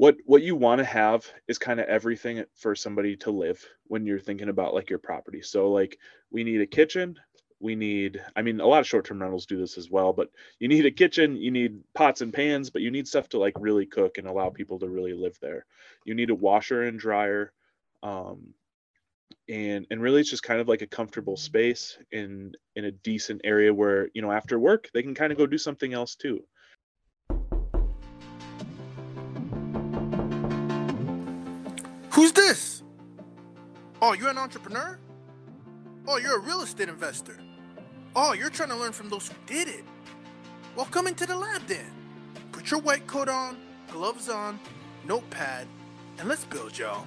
what what you want to have is kind of everything for somebody to live when you're thinking about like your property. So like we need a kitchen we need i mean a lot of short-term rentals do this as well but you need a kitchen you need pots and pans but you need stuff to like really cook and allow people to really live there. You need a washer and dryer um, and and really it's just kind of like a comfortable space in in a decent area where you know after work they can kind of go do something else too this. Oh you're an entrepreneur? Oh you're a real estate investor? Oh you're trying to learn from those who did it. Well come into the lab then. Put your white coat on gloves on notepad and let's build y'all.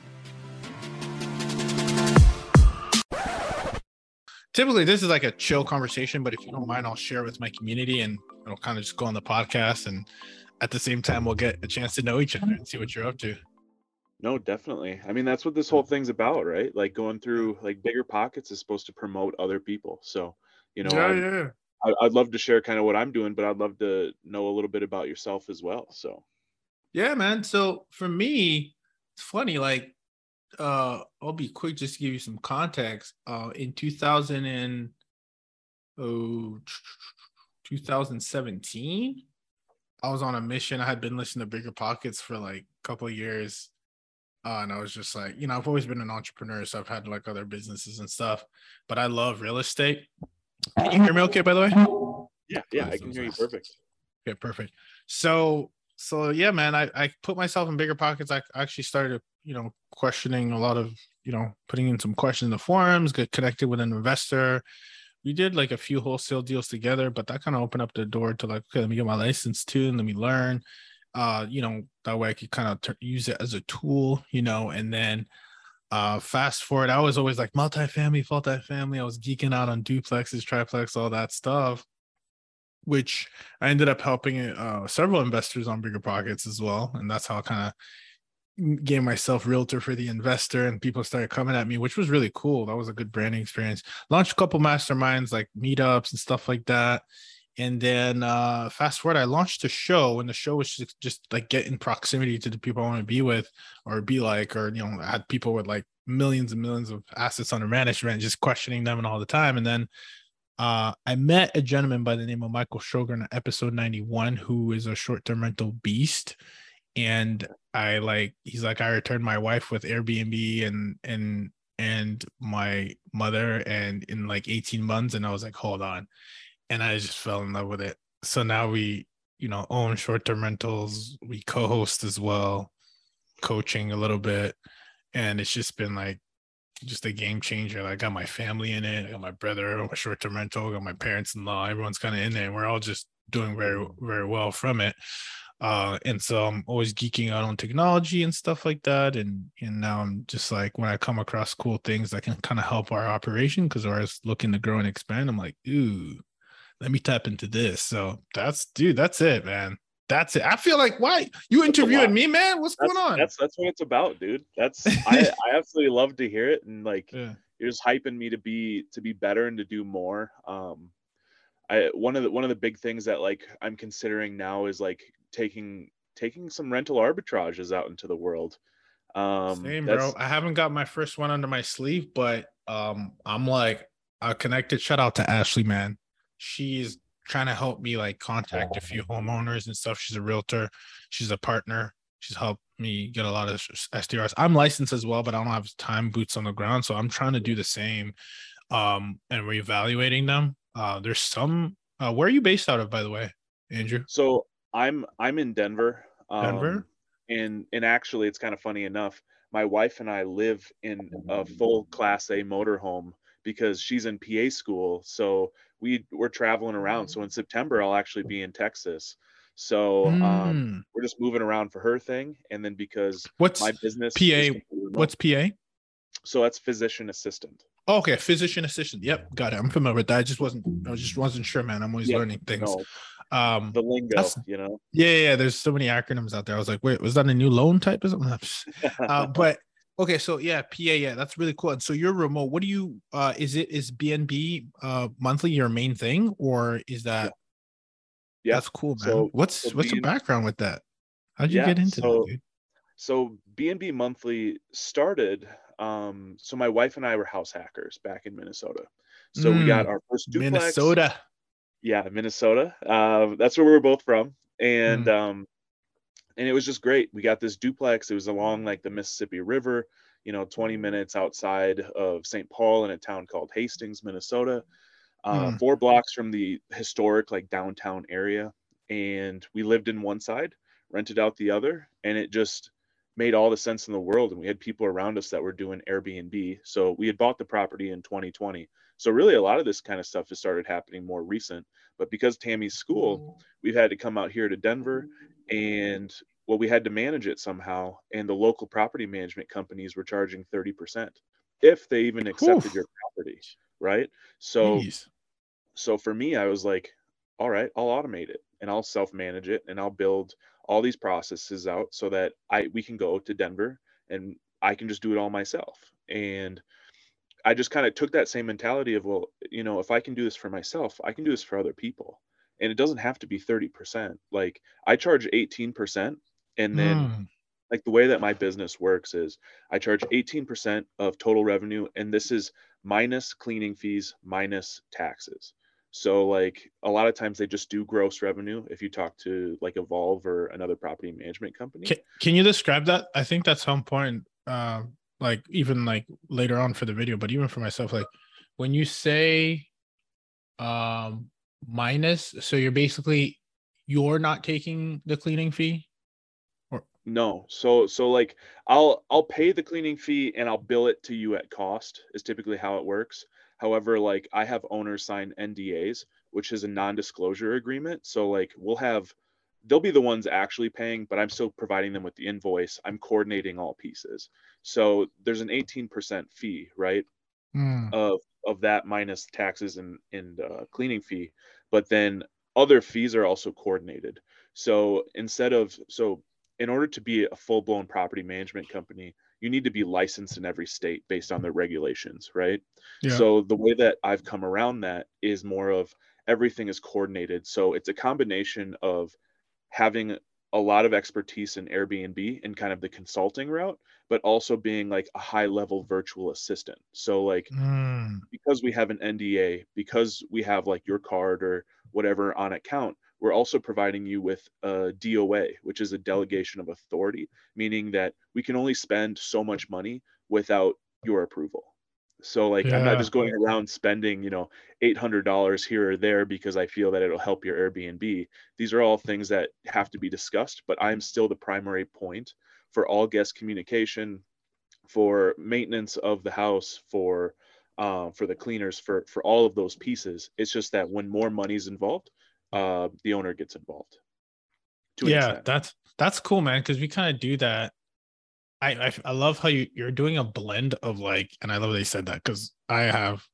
Typically this is like a chill conversation, but if you don't mind, I'll share with my community and it'll kind of just go on the podcast. And at the same time, we'll get a chance to know each other and see what you're up to. No, definitely. I mean, that's what this whole thing's about, right? Like going through like bigger pockets is supposed to promote other people. So, you know, yeah, I'd, yeah. I- I'd love to share kind of what I'm doing, but I'd love to know a little bit about yourself as well. So, Yeah, man. So for me, it's funny, like uh I'll be quick just to give you some context. Uh in 2000 and oh 2017, I was on a mission. I had been listening to Bigger Pockets for like a couple of years. Uh, and I was just like, you know, I've always been an entrepreneur, so I've had like other businesses and stuff, but I love real estate. Can you hear me okay, by the way? yeah, yeah, I can hear you perfect. Okay, perfect. So, so yeah, man, I, I put myself in bigger pockets. I actually started, you know, questioning a lot of, you know, putting in some questions in the forums, get connected with an investor. We did like a few wholesale deals together, but that kind of opened up the door to like, okay, let me get my license too, and let me learn. Uh, you know, that way I could kind of t- use it as a tool, you know, and then uh fast forward, I was always like multifamily, multifamily. I was geeking out on duplexes, triplex, all that stuff which I ended up helping uh, several investors on bigger pockets as well, and that's how I kind of gave myself realtor for the investor, and people started coming at me, which was really cool. That was a good branding experience. Launched a couple masterminds like meetups and stuff like that, and then uh, fast forward, I launched a show, and the show was just, just like get in proximity to the people I want to be with or be like, or you know, I had people with like millions and millions of assets under management, just questioning them and all the time, and then uh, I met a gentleman by the name of Michael Shogun at episode 91, who is a short-term rental beast. And I like, he's like, I returned my wife with Airbnb and and and my mother and in like 18 months. And I was like, hold on. And I just fell in love with it. So now we, you know, own short-term rentals, we co-host as well, coaching a little bit. And it's just been like just a game changer. I got my family in it. I got my brother, my short term rental, I got my parents in law. Everyone's kind of in there. And we're all just doing very, very well from it. Uh, and so I'm always geeking out on technology and stuff like that. And and now I'm just like when I come across cool things that can kind of help our operation because we're always looking to grow and expand. I'm like, ooh, let me tap into this. So that's dude, that's it, man. That's it. I feel like why you That's a lot. interviewing me, man? What's That's, going on? that's that's what it's about, dude. That's I, I absolutely love to hear it, and like yeah. you're just hyping me to be to be better and to do more. Um, I one of the one of the big things that like I'm considering now is like taking taking some rental arbitrages out into the world. Um, Same, bro. I haven't got my first one under my sleeve, but um, I'm like, I connected. Shout out to Ashley, man. She's trying to help me like contact a few homeowners and stuff. She's a realtor. She's a partner. She's helped me get a lot of STRs. I'm licensed as well, but I don't have time boots on the ground, so I'm trying to do the same. Um, and reevaluating them. Uh, there's some. Uh, where are you based out of, by the way, Andrew? So I'm I'm in Denver. Denver? Um, and and actually, it's kind of funny enough. My wife and I live in a full Class A motorhome because she's in PA school. So we we're traveling around. So in September, I'll actually be in Texas. So um, Mm. we're just moving around for her thing, and then because What's my business PA is completely remote. what's PA? so that's physician assistant. Oh, okay, physician assistant. Yep, got it. I'm familiar with that. I just wasn't. I just wasn't sure, man. I'm always learning things. No, Um, the lingo, you know. yeah, yeah, yeah. There's so many acronyms out there. I was like, wait, was that a new loan type or something? uh, but okay, so yeah, PA, yeah, that's really cool. And so you're remote. What do you? uh Is it is BNB uh monthly your main thing, or is that? Yeah, that's cool, man. so- what's so what's your BN background with that? How'd you Yeah, get into so- that, dude? so B&B Monthly started. Um, so my wife and I were house hackers back in Minnesota. So we got Mm, our first duplex. Minnesota. Yeah, Minnesota. Uh, that's where we were both from, and um, and it was just great. We got this duplex. It was along like the Mississippi River, you know, 20 minutes outside of St. Paul in a town called Hastings, Minnesota. Uh, Mm. Four blocks from the historic like downtown area, and we lived in one side, rented out the other, and it just made all the sense in the world. And we had people around us that were doing Airbnb. So we had bought the property in 2020. So really, a lot of this kind of stuff has started happening more recent. But because Tammy's school, we've had to come out here to Denver, and well, we had to manage it somehow. And the local property management companies were charging 30% if they even accepted Oof. your property, right? So Jeez. so for me i was like all right i'll automate it and i'll self-manage it and i'll build all these processes out so that i we can go to denver and i can just do it all myself and i just kind of took that same mentality of well you know if i can do this for myself i can do this for other people and it doesn't have to be 30% like i charge 18% and then Mm. like the way that my business works is I charge 18% of total revenue and this is minus cleaning fees minus taxes. So like a lot of times they just do gross revenue if you talk to like Evolve or another property management company. Can, can you describe that? I think that's so important. Um, like even like later on for the video, but even for myself, like when you say um minus, so you're basically you're not taking the cleaning fee. or No. So so like I'll I'll pay the cleaning fee and I'll bill it to you at cost is typically how it works. However, like I have owners sign NDAs, which is a non-disclosure agreement. So like we'll have they'll be the ones actually paying, but I'm still providing them with the invoice. I'm coordinating all pieces. So there's an 18% fee, right? Mm. of of that minus taxes and and uh, cleaning fee but then other fees are also coordinated so instead of so in order to be a full-blown property management company you need to be licensed in every state based on their regulations right Yeah. so the way that i've come around that is more of everything is coordinated so it's a combination of having a lot of expertise in airbnb and kind of the consulting route but also being like a high level virtual assistant so like Mm. because we have an NDA, because we have like your card or whatever on account, we're also providing you with a DOA, which is a delegation of authority, meaning that we can only spend so much money without your approval. So like I'm not just going around spending, you know, $800 here or there because I feel that it'll help your Airbnb. These are all things that have to be discussed, but I'm still the primary point for all guest communication, for maintenance of the house, for uh, for the cleaners, for for all of those pieces. It's just that when more money's involved, uh, the owner gets involved. Yeah extent. that's that's cool man because we kind of do that I, I love how you you're doing a blend of like and i love they said that because i have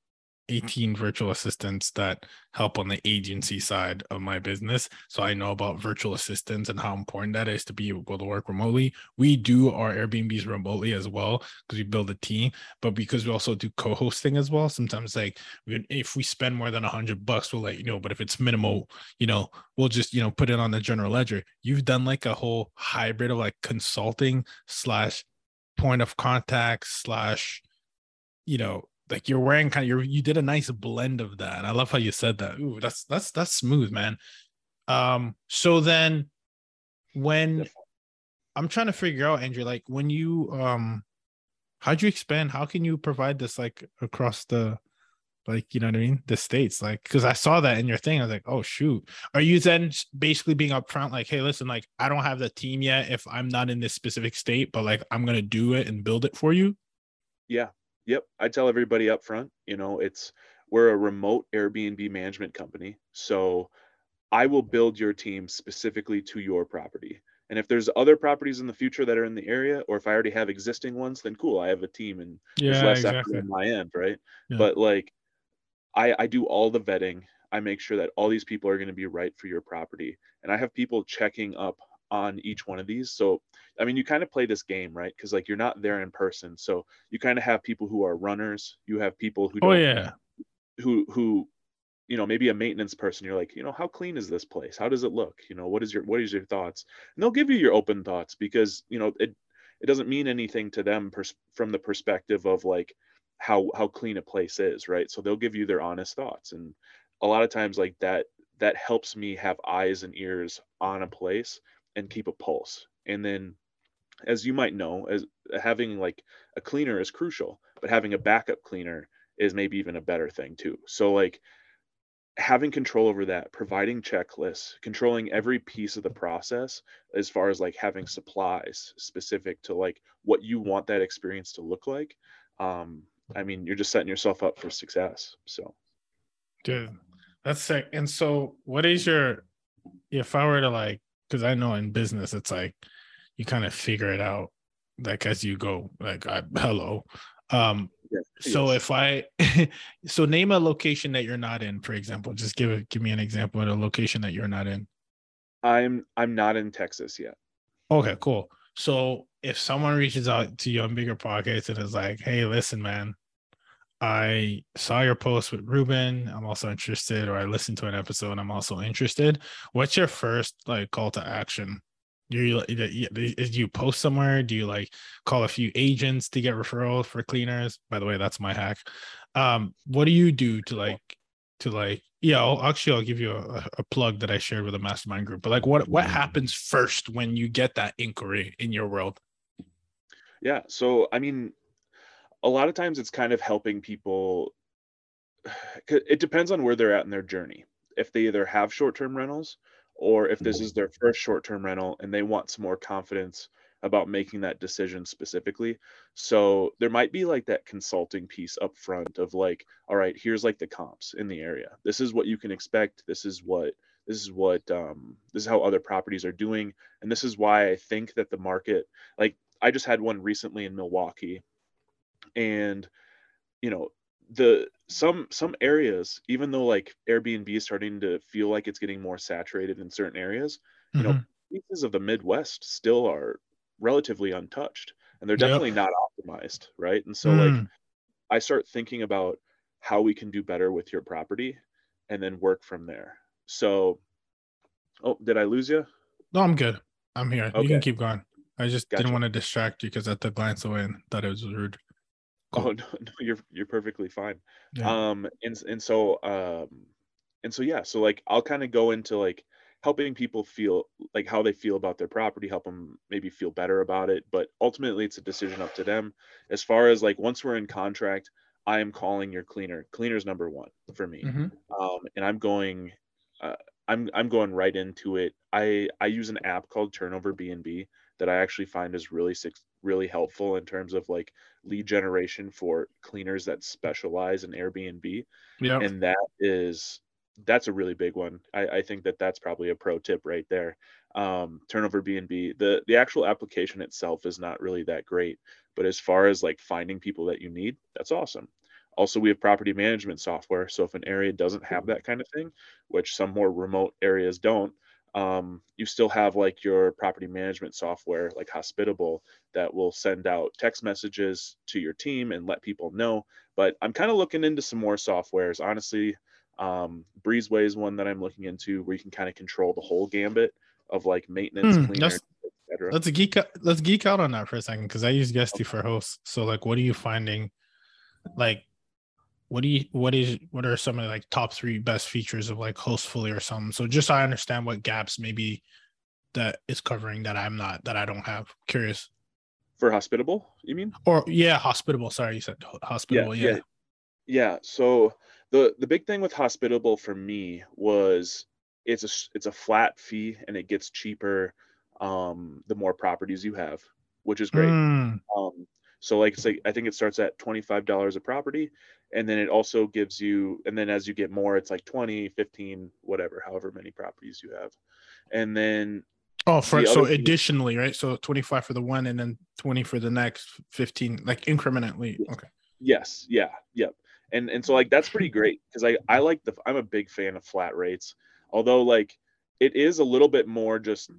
18 virtual assistants that help on the agency side of my business. So i know about virtual assistants and how important that is to be able to work remotely. We do our airbnbs remotely as well because we build a team but because we also do co-hosting as well sometimes like if we spend more than a hundred bucks we'll let you know but if it's minimal you know we'll just you know put it on the general ledger. You've done like a whole hybrid of like consulting slash point of contact slash you know like you're wearing kind of you you did a nice blend of that. I love how you said that. Ooh, that's that's that's smooth man. Um so then when i'm trying to figure out andrew like when you um how'd you expand? How can you provide this like across the like you know what i mean? The states like because i saw that in your thing. I was like oh shoot. Are you then basically being upfront like hey listen like i don't have the team yet if i'm not in this specific state but like i'm gonna do it and build it for you? Yeah. Yep. I tell everybody up front, you know, it's we're a remote Airbnb management company. So I will build your team specifically to your property. And if there's other properties in the future that are in the area, or if I already have existing ones, then cool, I have a team and there's less effort on my end, right? Yeah. But like I I do all the vetting. I make sure that all these people are going to be right for your property. And I have people checking up on each one of these. So I mean you kind of play this game, right? Because like you're not there in person. So you kind of have people who are runners, you have people who oh yeah. who who you know maybe a maintenance person. You're like you know how clean is this place? How does it look? You know what is your what is your thoughts? And they'll give you your open thoughts because you know it it doesn't mean anything to them pers- from the perspective of like how how clean a place is right? So they'll give you their honest thoughts. And a lot of times like that that helps me have eyes and ears on a place and keep a pulse. And then as you might know as having like a cleaner is crucial but having a backup cleaner is maybe even a better thing too. So like having control over that providing checklists controlling every piece of the process as far as like having supplies specific to like what you want that experience to look like um i mean you're just setting yourself up for success so. Dude that's sick. And so what is your if i were to like because i know in business it's like you kind of figure it out like as you go like I, hello um yes. so yes. if i so name a location that you're not in for example just give it give me an example of a location that you're not in i'm i'm not in texas yet okay cool so if someone reaches out to you on bigger pockets and is like hey listen man i saw your post with ruben i'm also interested or i listened to an episode i'm also interested what's your first like call to action do you you post somewhere? Do you like call a few agents to get referrals for cleaners? By the way, that's my hack. Um, what do you do to like to like yeah? I'll, actually, I'll give you a, a plug that I shared with a mastermind group. But like, what what happens first when you get that inquiry in your world? Yeah, so I mean, a lot of times it's kind of helping people. It depends on where they're at in their journey. If they either have short term rentals or if this is their first short-term rental and they want some more confidence about making that decision specifically. So there might be like that consulting piece up front of like, all right, here's like the comps in the area. This is what you can expect. This is what this is what um, this is how other properties are doing, and this is why I think that the market. Like I just had one recently in Milwaukee, and you know the some some areas even though like airbnb is starting to feel like it's getting more saturated in certain areas you mm-hmm. know pieces of the midwest still are relatively untouched and they're definitely yep. not optimized right and so mm. like i start thinking about how we can do better with your property and then work from there so oh did i lose you no i'm good i'm here okay. you can keep going i just gotcha. didn't want to distract you because i took glance away and thought it was rude Oh no, no, you're you're perfectly fine. Yeah. Um, and and so um, and so yeah, so like I'll kind of go into like helping people feel like how they feel about their property, help them maybe feel better about it. But ultimately, it's a decision up to them. As far as like once we're in contract, I am calling your cleaner. Cleaner's number one for me, mm-hmm. um, and I'm going. Uh, I'm I'm going right into it. I I use an app called Turnover BNB that I actually find is really really helpful in terms of like lead generation for cleaners that specialize in Airbnb. Yeah. And that is that's a really big one. I, I think that that's probably a pro tip right there. Um, turnover BNB. The the actual application itself is not really that great, but as far as like finding people that you need, that's awesome. Also, we have property management software. So if an area doesn't have that kind of thing, which some more remote areas don't, um, you still have like your property management software like hospitable that will send out text messages to your team and let people know. But i'm kind of looking into some more softwares. Honestly um, breezeway is one that i'm looking into where you can kind of control the whole gambit of like maintenance hmm, cleaner, let's, let's geek out let's geek out on that for a second because i use guesty okay. for hosts. So like what are you finding like what do you what is what are some of the like top three best features of like hostfully or something? So just so i understand what gaps maybe that is covering that i'm not that i don't have. Curious. For hospitable you mean? Or yeah hospitable. Sorry you said hospitable yeah, yeah. yeah, yeah. so the the big thing with hospitable for me was it's a it's a flat fee and it gets cheaper um the more properties you have which is great. Mm. um so like say I think it starts at $25 a property and then it also gives you and then as you get more it's like 20, 15, whatever, however many properties you have. And then Oh, for so additionally, right? So 25 for the one and then 20 for the next 15 like incrementally. Yes. Okay. Yes, yeah, yep. And and so like that's pretty great because I I like the I'm a big fan of flat rates. Although like it is a little bit more just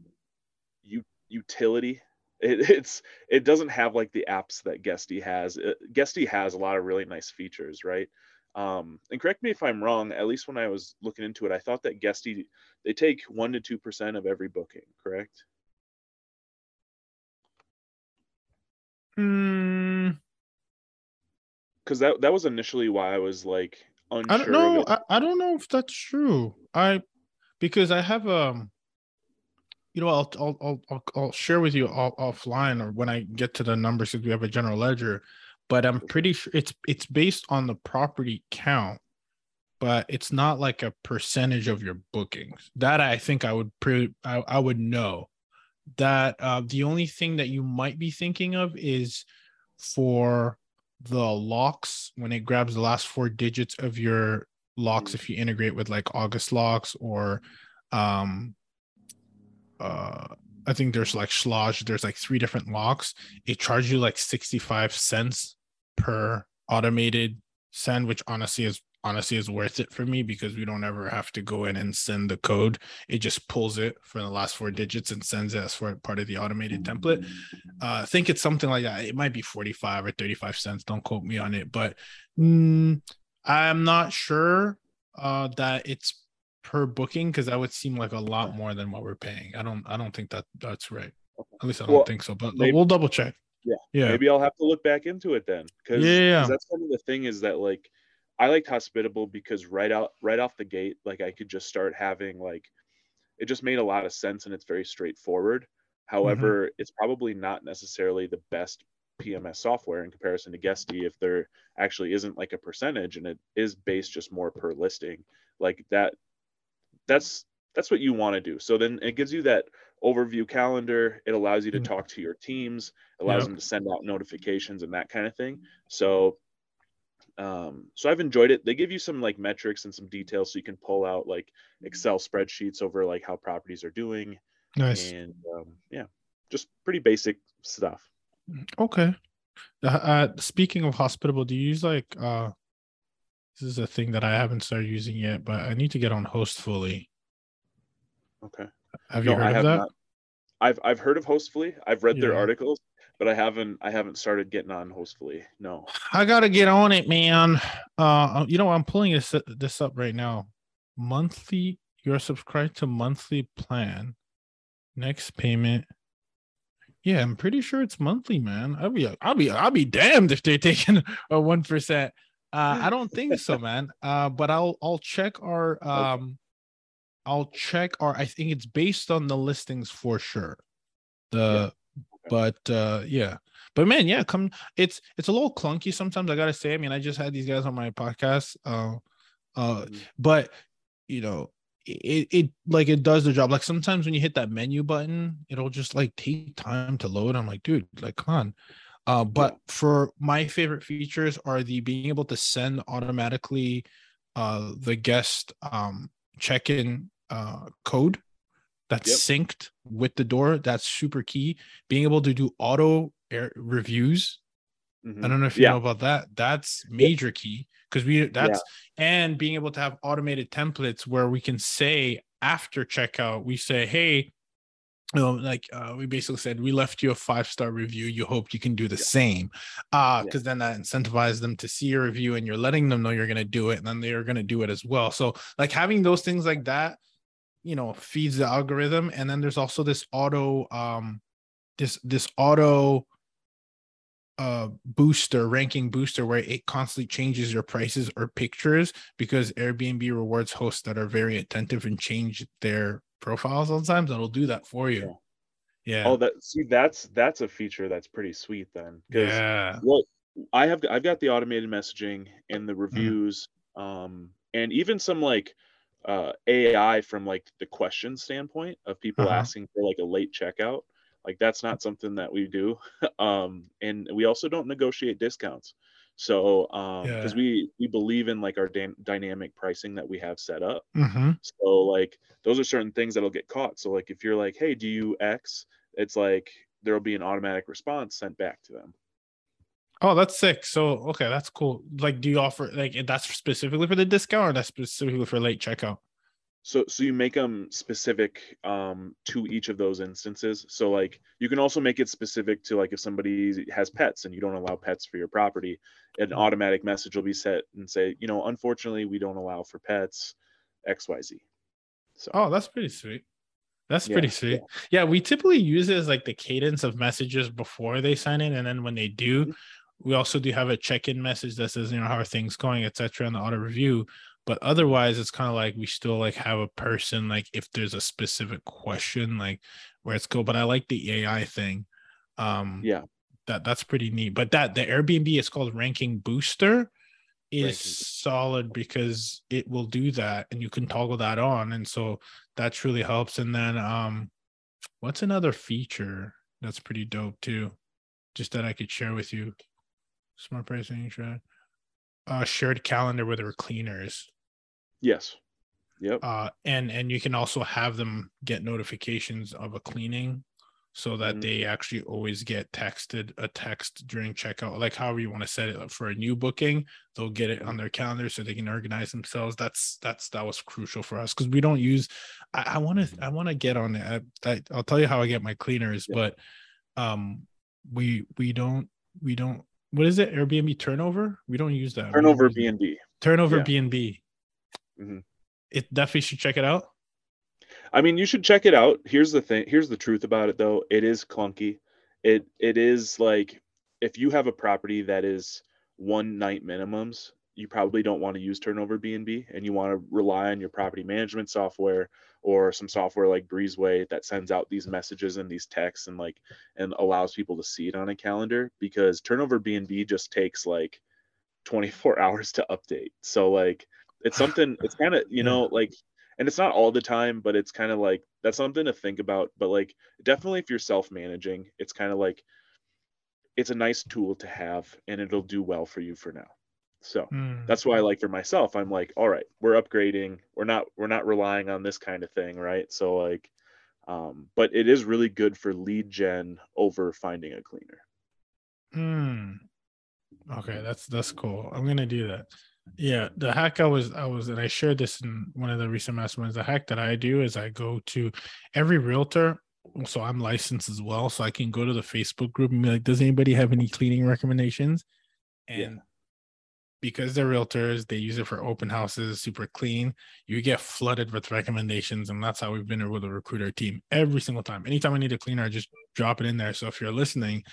u- utility it, it's it doesn't have like the apps that Guesty has. It, Guesty has a lot of really nice features, right? Um, and correct me if I'm wrong. At least when I was looking into it, I thought that Guesty they take one to two percent of every booking. Correct? Hmm. Because that that was initially why I was like unsure. I don't know. I, I don't know if that's true. I because I have um you know I'll I'll I'll I'll, share with you off, offline or when I get to the numbers because we have a general ledger, but I'm pretty sure it's it's based on the property count, but it's not like a percentage of your bookings. That I think I would pre I, I would know. That uh, the only thing that you might be thinking of is for the locks when it grabs the last four digits of your locks if you integrate with like August locks or um uh I think there's like Schlage, there's like three different locks. It charges you like 65 cents per automated send, which honestly is honestly is worth it for me because we don't ever have to go in and send the code. It just pulls it for the last four digits and sends it as for part of the automated template. Uh, I think it's something like that. It might be 45 or 35 cents. Don't quote me on it, but mm, I'm not sure uh, that it's per booking because that would seem like a lot more than what we're paying. I don't I don't think that that's right. At least I don't Well, think so, but maybe- we'll double check. Yeah. Yeah. Maybe I'll have to look back into it then. Because Yeah. that's kind of the thing is that like I liked hospitable because right out right off the gate, like I could just start having like it just made a lot of sense and it's very straightforward. Mm-hmm. However, it's probably not necessarily the best PMS software in comparison to Guesty if there actually isn't like a percentage and it is based just more per listing. Like that that's that's what you want to do. So then it gives you that overview calendar. It allows you to Mm. talk to your teams, allows Yep. them to send out notifications and that kind of thing. So um so I've enjoyed it. They give you some like metrics and some details so you can pull out like Excel spreadsheets over like how properties are doing Nice. and um yeah, just pretty basic stuff. Okay. Uh, uh, speaking of hospitable, do you use like uh this is a thing that I haven't started using yet, but I need to get on Hostfully. Okay. Have you No, heard I of that? not. I've I've heard of Hostfully. I've read their articles, but I haven't I haven't started getting on Hostfully. No. I gotta get on it, man. Uh, you know, I'm pulling this this up right now. Monthly, you're subscribed to monthly plan. Next payment. Yeah, I'm pretty sure it's monthly, man. I'll be, I'll be, I'll be damned if they're taking a one percent. Uh, I don't think so, man. Uh, but I'll, I'll check our, um, I'll check our. I think it's based on the listings for sure. The, but uh, yeah, but man, yeah, come. It's it's a little clunky sometimes. I gotta say. I mean, I just had these guys on my podcast. Uh, uh, Mhm. but you know, it it like it does the job. Like sometimes when you hit that menu button, it'll just like take time to load. I'm like, dude, like come on. Uh, but for my favorite features are the being able to send automatically uh the guest um check-in uh code that's Yep. synced with the door. That's super key. Being able to do auto air reviews Mhm. I don't know if you Yeah. know about that. That's major key because we that's and being able to have automated templates where we can say after checkout, we say, hey, you know, like uh, we basically said, we left you a five star review. You hope you can do the Yeah. same. Uh, Yeah. because then that incentivizes them to see your review and you're letting them know you're gonna do it, and then they're gonna do it as well. So like having those things like that, you know, feeds the algorithm. And then there's also this auto um this this auto uh booster ranking booster where it constantly changes your prices or pictures because airbnb rewards hosts that are very attentive and change their profiles sometimes it'll do that for you yeah Oh, that see that's that's a feature that's pretty sweet then. yeah Well, I have I've got the automated messaging and Mm-hmm. the reviews, um, and even some like uh, AI from like the question standpoint of people Uh-huh. asking for like a late checkout. Like that's not something that we do, um, and we also don't negotiate discounts. So, um, because Yeah. we we believe in like our dy- dynamic pricing that we have set up. hmm So like those are certain things that'll get caught. So like if you're like, hey, do you X? It's like there'll be an automatic response sent back to them. oh that's sick so okay that's cool like do you offer like that's specifically for the discount or that's specifically for late checkout So so you make them specific um to each of those instances. So like you can also make it specific to like if somebody has pets and you don't allow pets for your property, an automatic message will be set and say, you know, unfortunately we don't allow for pets, XYZ. So oh that's pretty sweet that's Yeah, pretty sweet yeah. we typically use it as like the cadence of messages before they sign in and then when they do we also do have a check-in message that says, you know, how are things going, etc. in the auto review. But otherwise, it's kind of like we still like have a person like if there's a specific question, like where it's cool But I like the AI thing. Um Yeah. that that's pretty neat. But that the Airbnb is called Ranking Booster is Ranking. solid because it will do that and you can toggle that on. And so that truly helps. And then um what's another feature that's pretty dope too? Just that I could share with you. Smart pricing track. Uh shared calendar with our cleaners. Yes. Yep. Uh and and you can also have them get notifications of a cleaning so that Mhm. they actually always get texted a text during checkout like however you want to set it up for a new booking they'll get it on their calendar so they can organize themselves that's that's that was crucial for us because we don't use i want to i want to get on it I, I, i'll tell you how i get my cleaners Yeah. but um we we don't we don't what is it airbnb turnover we don't use that Turnover use it. B and B. turnover Yeah. b&b Mhm. it definitely should check it out I mean, you should check it out. Here's the thing. Here's the truth about it, though. It is clunky. It it is like if you have a property that is one night minimums, you probably don't want to use turnover B and you want to rely on your property management software or some software like Breezeway that sends out these messages and these texts and like and allows people to see it on a calendar because turnover B and B just takes like 24 hours to update. So like it's something. It's kind of you know like and it's not all the time but it's kind of like that's something to think about but like definitely if you're self-managing it's kind of like it's a nice tool to have and it'll do well for you for now so Hmm. that's why I like for myself i'm like all right we're upgrading we're not we're not relying on this kind of thing right so like um but it is really good for lead gen over finding a cleaner Hmm. Okay, that's that's cool. I'm gonna do that. Yeah, the hack I was I was and I shared this in one of the recent masterminds. The hack that I do is I go to every realtor. So I'm licensed as well, so I can go to the Facebook group and be like, "Does anybody have any cleaning recommendations?" And Yeah. Because they're realtors, they use it for open houses, super clean. You get flooded with recommendations, and that's how we've been able to recruit our team every single time. Anytime I need a cleaner, I just drop it in there. So if you're listening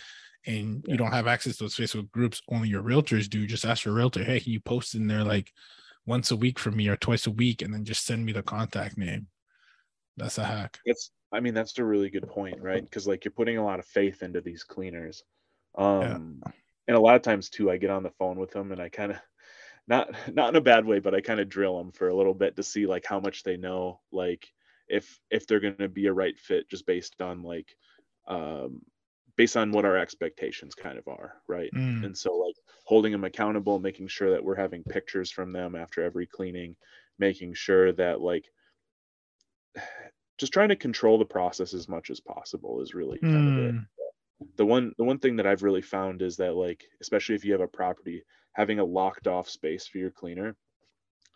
and Yeah. you don't have access to those Facebook groups, only your realtors do. Just ask your realtor, hey, can you post in there like once a week for me or twice a week, and then just send me the contact name. That's a hack. It's I mean that's a really good point, right? Because like you're putting a lot of faith into these cleaners. Um and a lot of times too, I get on the phone with them and I kind of not not in a bad way, but I kind of drill them for a little bit to see like how much they know, like if if they're gonna be a right fit just based on like um based on what our expectations kind of are, right? Mm, and so like holding them accountable making sure that we're having pictures from them after every cleaning making sure that like just trying to control the process as much as possible is really kind of it. Mm, the one the one thing that i've really found is that like especially if you have a property having a locked off space for your cleaner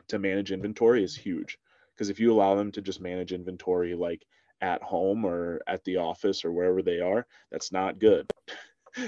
to manage inventory is huge. Because if you allow them to just manage inventory like at home or at the office or wherever they are that's not good.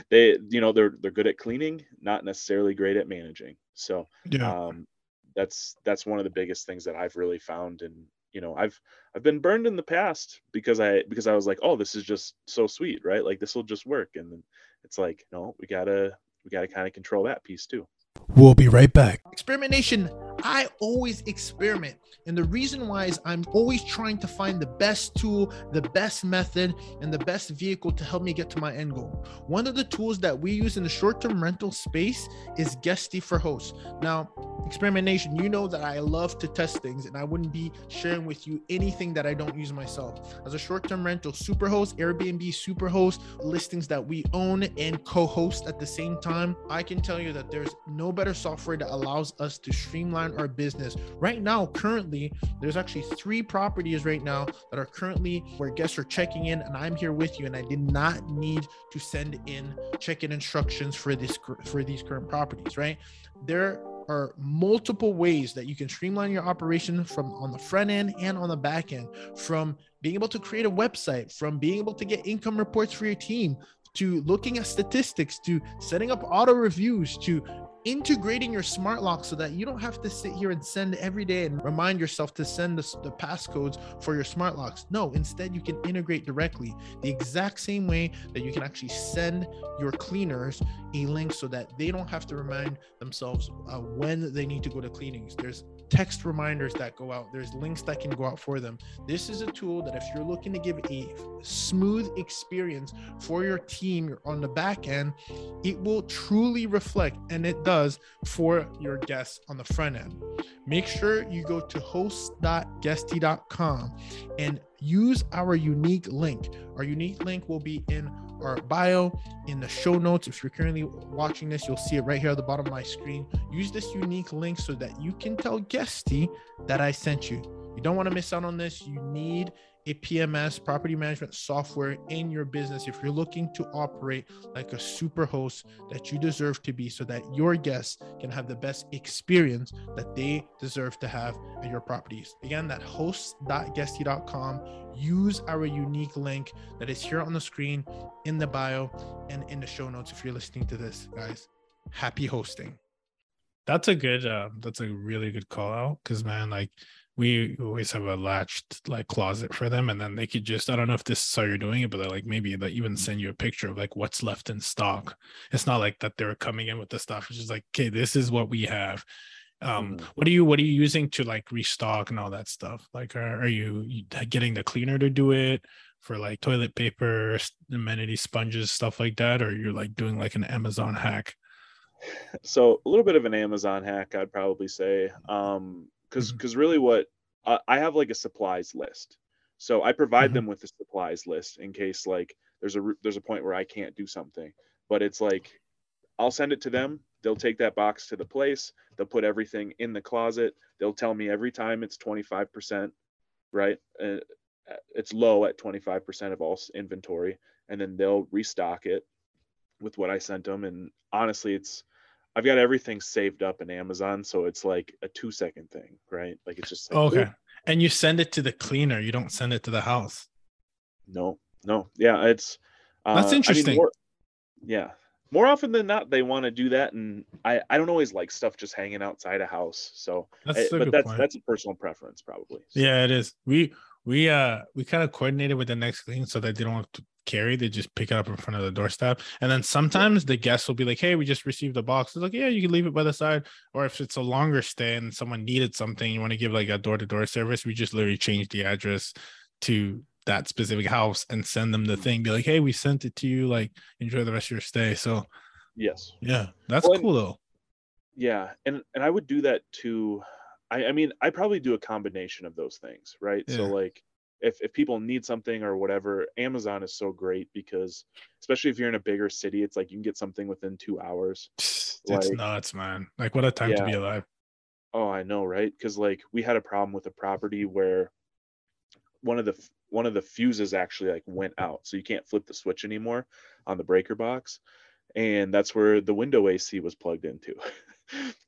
They you know they're they're good at cleaning not necessarily great at managing. So yeah. um that's that's one of the biggest things that i've really found and you know i've i've been burned in the past because i because i was like oh this is just so sweet right? Like this will just work. And then it's like no we gotta we gotta kind of control that piece too. We'll be right back. Experimentation, I always experiment. And the reason why is I'm always trying to find the best tool, the best method, and the best vehicle to help me get to my end goal. One of the tools that we use in the short term rental space is Guesty for Hosts. Now, experimentation, you know that I love to test things and I wouldn't be sharing with you anything that I don't use myself. As a short term rental superhost, Airbnb superhost, listings that we own and co host at the same time, I can tell you that there's no better software that allows us to streamline our business. Right now, currently, there's actually three properties right now that are currently where guests are checking in, and I'm here with you. And I did not need to send in check-in instructions for this for these current properties. Right there are multiple ways that you can streamline your operation from on the front end and on the back end from being able to create a website from being able to get income reports for your team to looking at statistics to setting up auto reviews to integrating your smart lock so that you don't have to sit here and send every day and remind yourself to send the, the passcodes for your smart locks. No, instead, you can integrate directly the exact same way that you can actually send your cleaners a link so that they don't have to remind themselves uh, when they need to go to cleanings. There's text reminders that go out, there's links that can go out for them. This is a tool that if you're looking to give a smooth experience for your team on the back end, it will truly reflect, and it does for your guests on the front end. Make sure you go to host.guesty.com and use our unique link. Our unique link will be in our bio, in the show notes. If you're currently watching this, you'll see it right here at the bottom of my screen. Use this unique link so that you can tell Guesty that I sent you. You don't want to miss out on this. You need a PMS, property management software in your business if you're looking to operate like a super host that you deserve to be so that your guests can have the best experience that they deserve to have at your properties. Again, that host.guesty.com. Use our unique link that is here on the screen, in the bio, and in the show notes if you're listening to this, guys. Happy hosting. That's a good, uh, that's a really good call out because, man, like, we always have a latched like closet for them and then they could just i don't know if this is how you're doing it but like maybe they even send you a picture of like what's left in stock. It's not like that they're coming in with the stuff it's just like okay this is what we have. Um mm-hmm. what are you what are you using to like restock and all that stuff? Like are, are you, you getting the cleaner to do it for like toilet paper amenity sponges stuff like that or you're like doing like an amazon hack? So a little bit of an amazon hack i'd probably say. Um because because really what uh, I have like a supplies list. So I provide mm-hmm. them with the supplies list in case like there's a there's a point where I can't do something. But it's like I'll send it to them. They'll take that box to the place. They'll put everything in the closet. They'll tell me every time it's 25%, right? Uh, it's low at 25% of all inventory and then they'll restock it with what I sent them and honestly it's I've got everything saved up in Amazon, so it's like a two second thing, right? Like it's just like, okay. And you send it to the cleaner. You don't send it to the house. No, no, yeah, it's uh, that's interesting. I mean, more, yeah, more often than not, they want to do that, and I I don't always like stuff just hanging outside a house. So, that's I, but that's point. that's a personal preference, probably. So. Yeah, it is. We we uh we kind of coordinated with the next clean so that they don't have to carry they just pick it up in front of the doorstep. And then sometimes the guests will be like hey we just received a box. It's like yeah you can leave it by the side. Or if it's a longer stay and someone needed something you want to give like a door-to-door service we just literally change the address to that specific house and send them the thing. Be like hey we sent it to you. Like enjoy the rest of your stay. So yes. yeah that's well, cool though. Yeah and and i would do that too. I, I mean i probably do a combination of those things right? Yeah. so like if, if people need something or whatever amazon is so great because especially if you're in a bigger city it's like you can get something within two hours. It's like, nuts man. Like what a time yeah. to be alive. Oh i know right? Because like we had a problem with a property where one of the one of the fuses actually like went out so you can't flip the switch anymore on the breaker box and that's where the window ac was plugged into.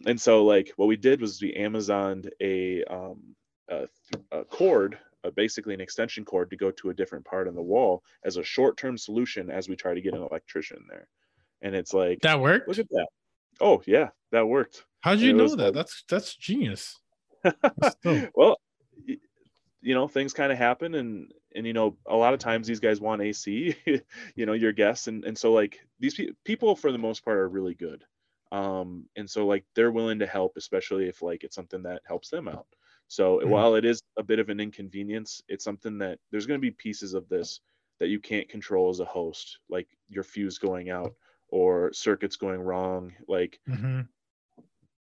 And so like what we did was we amazoned a um a, a cord basically an extension cord to go to a different part on the wall as a short-term solution as we try to get an electrician there. And it's like that worked. Look at that. Oh yeah, that worked. How'd you know that? Like, that's that's genius. well, you know, things kind of happen and and you know, a lot of times these guys want AC, you know, your guests and and so like these pe- people for the most part are really good. Um and so like they're willing to help especially if like it's something that helps them out. So mm-hmm. while it is a bit of an inconvenience, it's something that there's going to be pieces of this that you can't control as a host, like your fuse going out or circuits going wrong. Like, mm-hmm.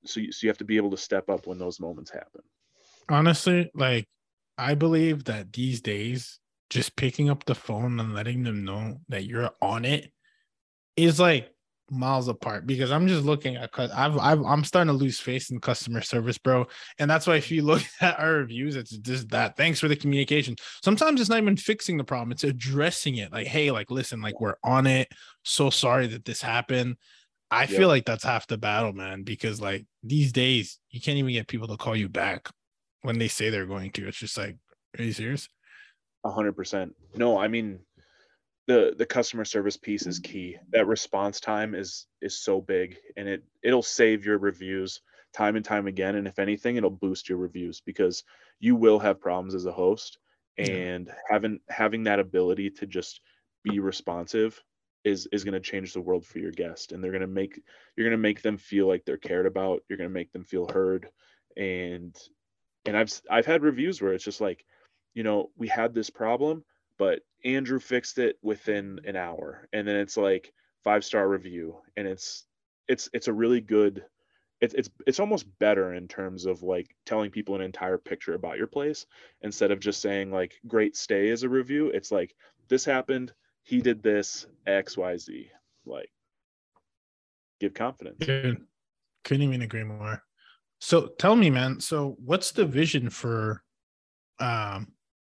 so, you, so you have to be able to step up when those moments happen. Honestly, like, I believe that these days, just picking up the phone and letting them know that you're on it is like miles apart because I'm just looking at I've, I've I'm starting to lose faith in customer service, bro. And that's why if you look at our reviews, it's just that. Thanks for the communication. Sometimes it's not even fixing the problem; it's addressing it. Like, hey, like listen, like we're on it. So sorry that this happened. I feel like that's half the battle, man. Because like these days, you can't even get people to call you back when they say they're going to. It's just like, are you serious? A hundred percent. No, I mean the the customer service piece is key. That response time is is so big and it it'll save your reviews time and time again and if anything it'll boost your reviews because you will have problems as a host and yeah. having having that ability to just be responsive is is going to change the world for your guest and they're going to make you're going to make them feel like they're cared about you're going to make them feel heard and and i've i've had reviews where it's just like you know we had this problem but andrew fixed it within an hour and then it's like five star review and it's it's it's a really good it's it's it's almost better in terms of like telling people an entire picture about your place instead of just saying like great stay as a review. It's like this happened he did this xyz like give confidence. Couldn't even agree more. So tell me man so what's the vision for um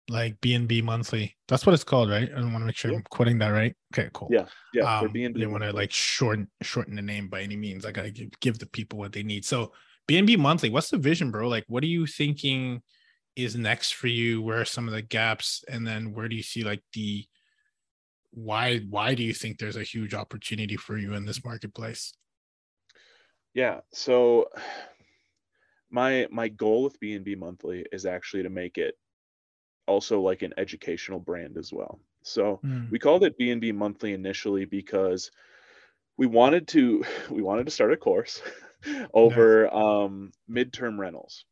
like BNB monthly. That's what it's called, right? I want to make sure yeah. I'm quoting that right. Okay, cool. Yeah, yeah. Um, BNB, they want to like shorten shorten the name by any means. I gotta give, give the people what they need. So BNB monthly, what's the vision, bro? Like, what are you thinking is next for you? Where are some of the gaps, and then where do you see like the why? Why do you think there's a huge opportunity for you in this marketplace? Yeah. So my my goal with BNB monthly is actually to make it also like an educational brand as well. So mm. we called it BNB Monthly initially because we wanted to we wanted to start a course over um, midterm rentals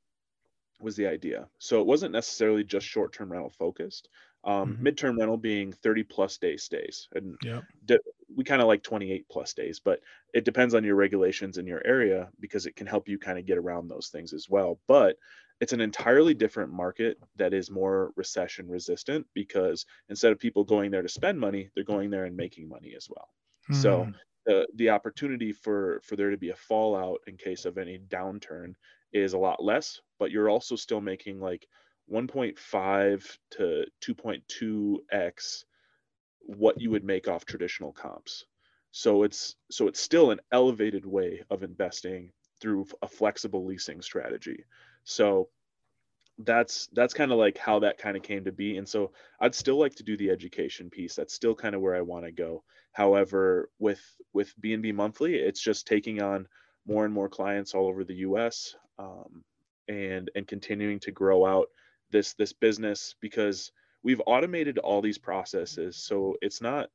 was the idea. So it wasn't necessarily just short-term rental focused. Um, mm-hmm. Midterm rental being 30 plus day stays, and yeah. de- we kind of like 28 plus days, but it depends on your regulations in your area because it can help you kind of get around those things as well. But it's an entirely different market that is more recession resistant because instead of people going there to spend money, they're going there and making money as well. Mm. So hmm. the the opportunity for for there to be a fallout in case of any downturn is a lot less, but you're also still making like 1.5 to 2.2x what you would make off traditional comps. So it's so it's still an elevated way of investing through a flexible leasing strategy. So that's that's kind of like how that kind of came to be. And so i'd still like to do the education piece. That's still kind of where i want to go. However with with bnb monthly it's just taking on more and more clients all over the us um, and and continuing to grow out this this business because we've automated all these processes. So it's not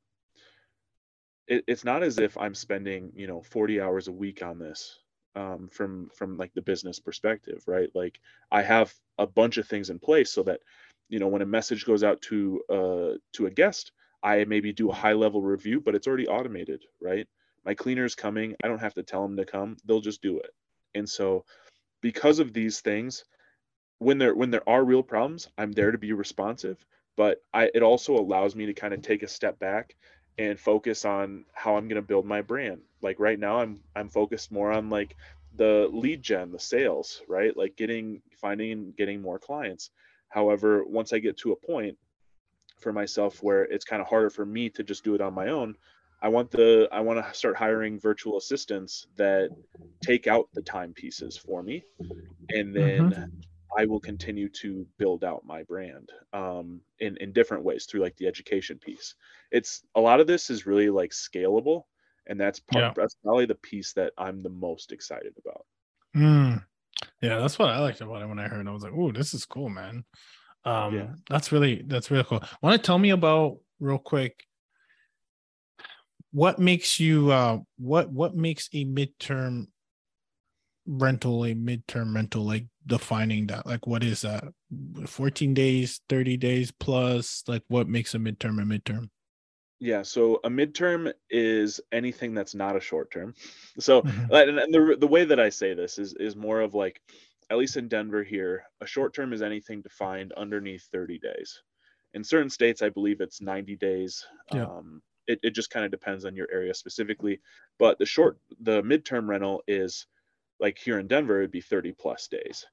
it, it's not as if i'm spending you know 40 hours a week on this um, from from like the business perspective right? Like i have a bunch of things in place so that you know when a message goes out to uh to a guest i maybe do a high level review but it's already automated right? My cleaner's coming. I don't have to tell them to come. They'll just do it. And so because of these things when there when there are real problems i'm there to be responsive but i it also allows me to kind of take a step back and focus on how I'm going to build my brand. Like right now I'm I'm focused more on like the lead gen, the sales, right? Like getting finding and getting more clients. However, once I get to a point for myself where it's kind of harder for me to just do it on my own, I want the I want to start hiring virtual assistants that take out the time pieces for me and then mm-hmm. I will continue to build out my brand um, in in different ways through like the education piece. It's a lot of this is really like scalable, and that's part, yeah. that's probably the piece that I'm the most excited about. Mm. Yeah, that's what I liked about it when I heard. It. I was like, "Oh, this is cool, man." Um, yeah. that's really that's really cool. Want to tell me about real quick? What makes you uh what what makes a midterm rental a midterm rental like defining that? Like what is that? 14 days 30 days plus? Like what makes a midterm a midterm? Yeah so a midterm is anything that's not a short term. So mm-hmm. and the, the way that i say this is is more of like at least in denver here a short term is anything defined underneath 30 days. In certain states i believe it's 90 days. Yeah. um, it, it just kind of depends on your area specifically but the short the midterm rental is like here in Denver, it'd be 30 plus days.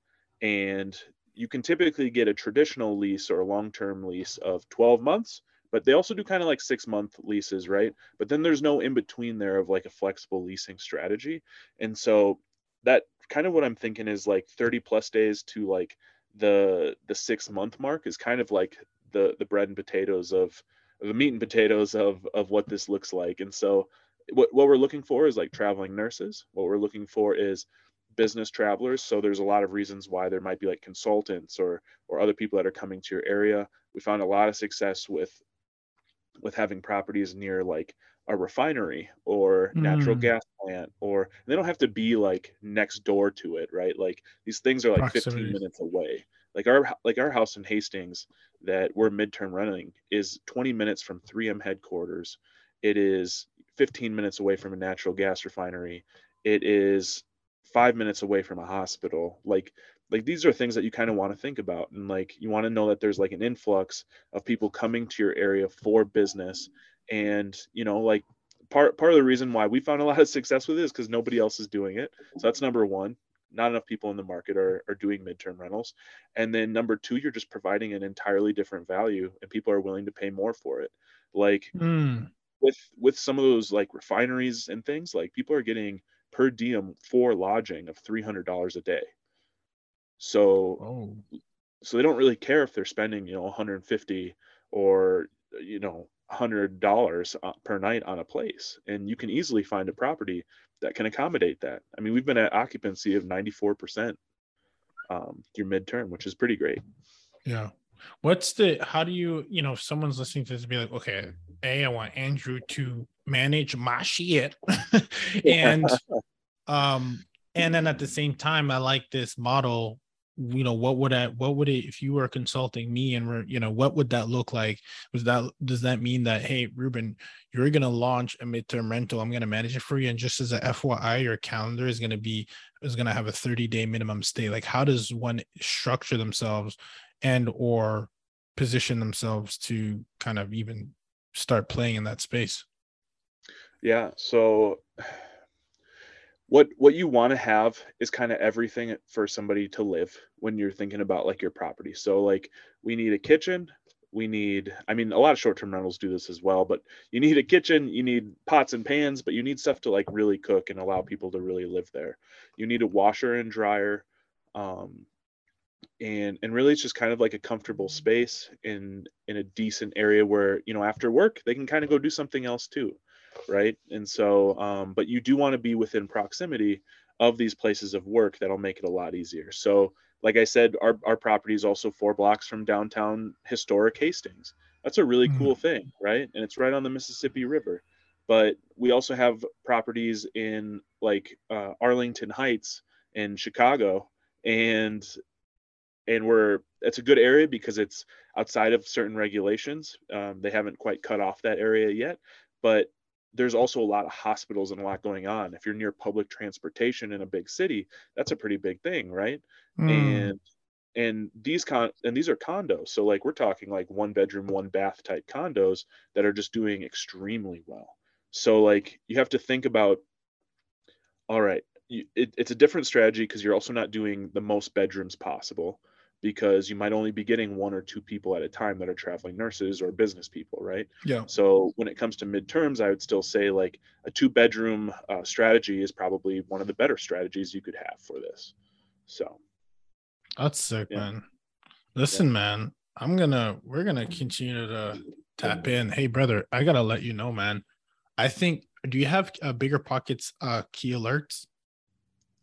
And you can typically get a traditional lease or a long term lease of 12 months, but they also do kind of like six month leases, right? But then there's no in between there of like a flexible leasing strategy. And so that kind of what I'm thinking is like 30 plus days to like the the six month mark is kind of like the the bread and potatoes of the meat and potatoes of of what this looks like. And so what what we're looking for is like traveling nurses. What we're looking for is business travelers. So there's a lot of reasons why there might be like consultants or or other people that are coming to your area. We found a lot of success with with having properties near like a refinery or natural Mm. gas plant or they don't have to be like next door to it right like these things are like 15 minutes away like our like our house in hastings that we're midterm running is 20 minutes from 3m headquarters it is 15 minutes away from a natural gas refinery it is five minutes away from a hospital. Like like these are things that you kind of want to think about and like you want to know that there's like an influx of people coming to your area for business. And you know like part part of the reason why we found a lot of success with it is because nobody else is doing it. So that's number one. Not enough people in the market are, are doing midterm rentals. And then number two you're just providing an entirely different value and people are willing to pay more for it. Like Mm. with with some of those like refineries and things like people are getting per diem for lodging of $300 a day so Oh. so they don't really care if they're spending you know 150 or you know 100 dollars uh, per night on a place and you can easily find a property that can accommodate that i mean we've been at occupancy of 94% um, through midterm which is pretty great Yeah. What's the how do you, you know, if someone's listening to this be like, okay, A, I want Andrew to manage my shit. and um, and then at the same time, I like this model. You know, what would I what would it if you were consulting me and we're, you know, what would that look like? Was that does that mean that hey Ruben, you're gonna launch a midterm rental, I'm gonna manage it for you, and just as a FYI, your calendar is gonna be is gonna have a 30 day minimum stay. Like, how does one structure themselves and or position themselves to kind of even start playing in that space. yeah so what what you want to have is kind of everything for somebody to live when you're thinking about like your property so like we need a kitchen we need i mean a lot of short-term rentals do this as well but you need a kitchen you need pots and pans but you need stuff to like really cook and allow people to really live there you need a washer and dryer um, and and really it's just kind of like a comfortable space in in a decent area where you know after work they can kind of go do something else too right? And so um, but you do want to be within proximity of these places of work that'll make it a lot easier. So like i said our, our property is also four blocks from downtown historic hastings. That's a really Mhm. cool thing right? And it's right on the mississippi river. But we also have properties in like uh, arlington heights in chicago and and we're it's a good area because it's outside of certain regulations. Um, they haven't quite cut off that area yet but there's also a lot of hospitals and a lot going on. If you're near public transportation in a big city that's a pretty big thing right? Hmm. and and these con and these are condos. So like we're talking like one bedroom one bath type condos that are just doing extremely well. So like you have to think about all right you, it, it's a different strategy because you're also not doing the most bedrooms possible because you might only be getting one or two people at a time that are traveling nurses or business people right yeah. so when it comes to midterms, I would still say like a two bedroom uh, strategy is probably one of the better strategies you could have for this. So That's sick, Yeah. man. Listen, man, I'm gonna we're gonna continue to tap in. Hey, brother, I gotta let you know, man. I think do you have uh, bigger pockets uh key alerts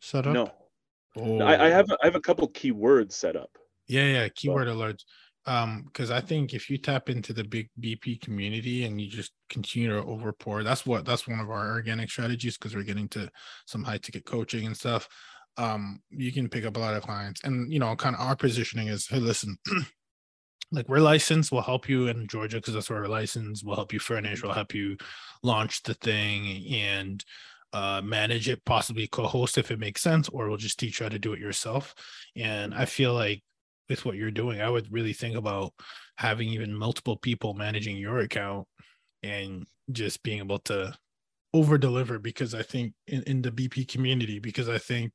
set up? no, Oh. I, I have I have a couple keywords set up. Yeah, yeah, keyword alerts. Um, because I think if you tap into the big BP community and you just continue to overpour, that's what that's one of our organic strategies because we're getting to some high ticket coaching and stuff. Um, you can pick up a lot of clients, and you know, kind of our positioning is, hey, listen, like we're licensed, we'll help you in Georgia because that's where we're licensed. We'll help you furnish, we'll help you launch the thing and uh, manage it, possibly co-host if it makes sense, or we'll just teach you how to do it yourself. And I feel like with what you're doing, I would really think about having even multiple people managing your account and just being able to over deliver because I think in, in the BP community, because I think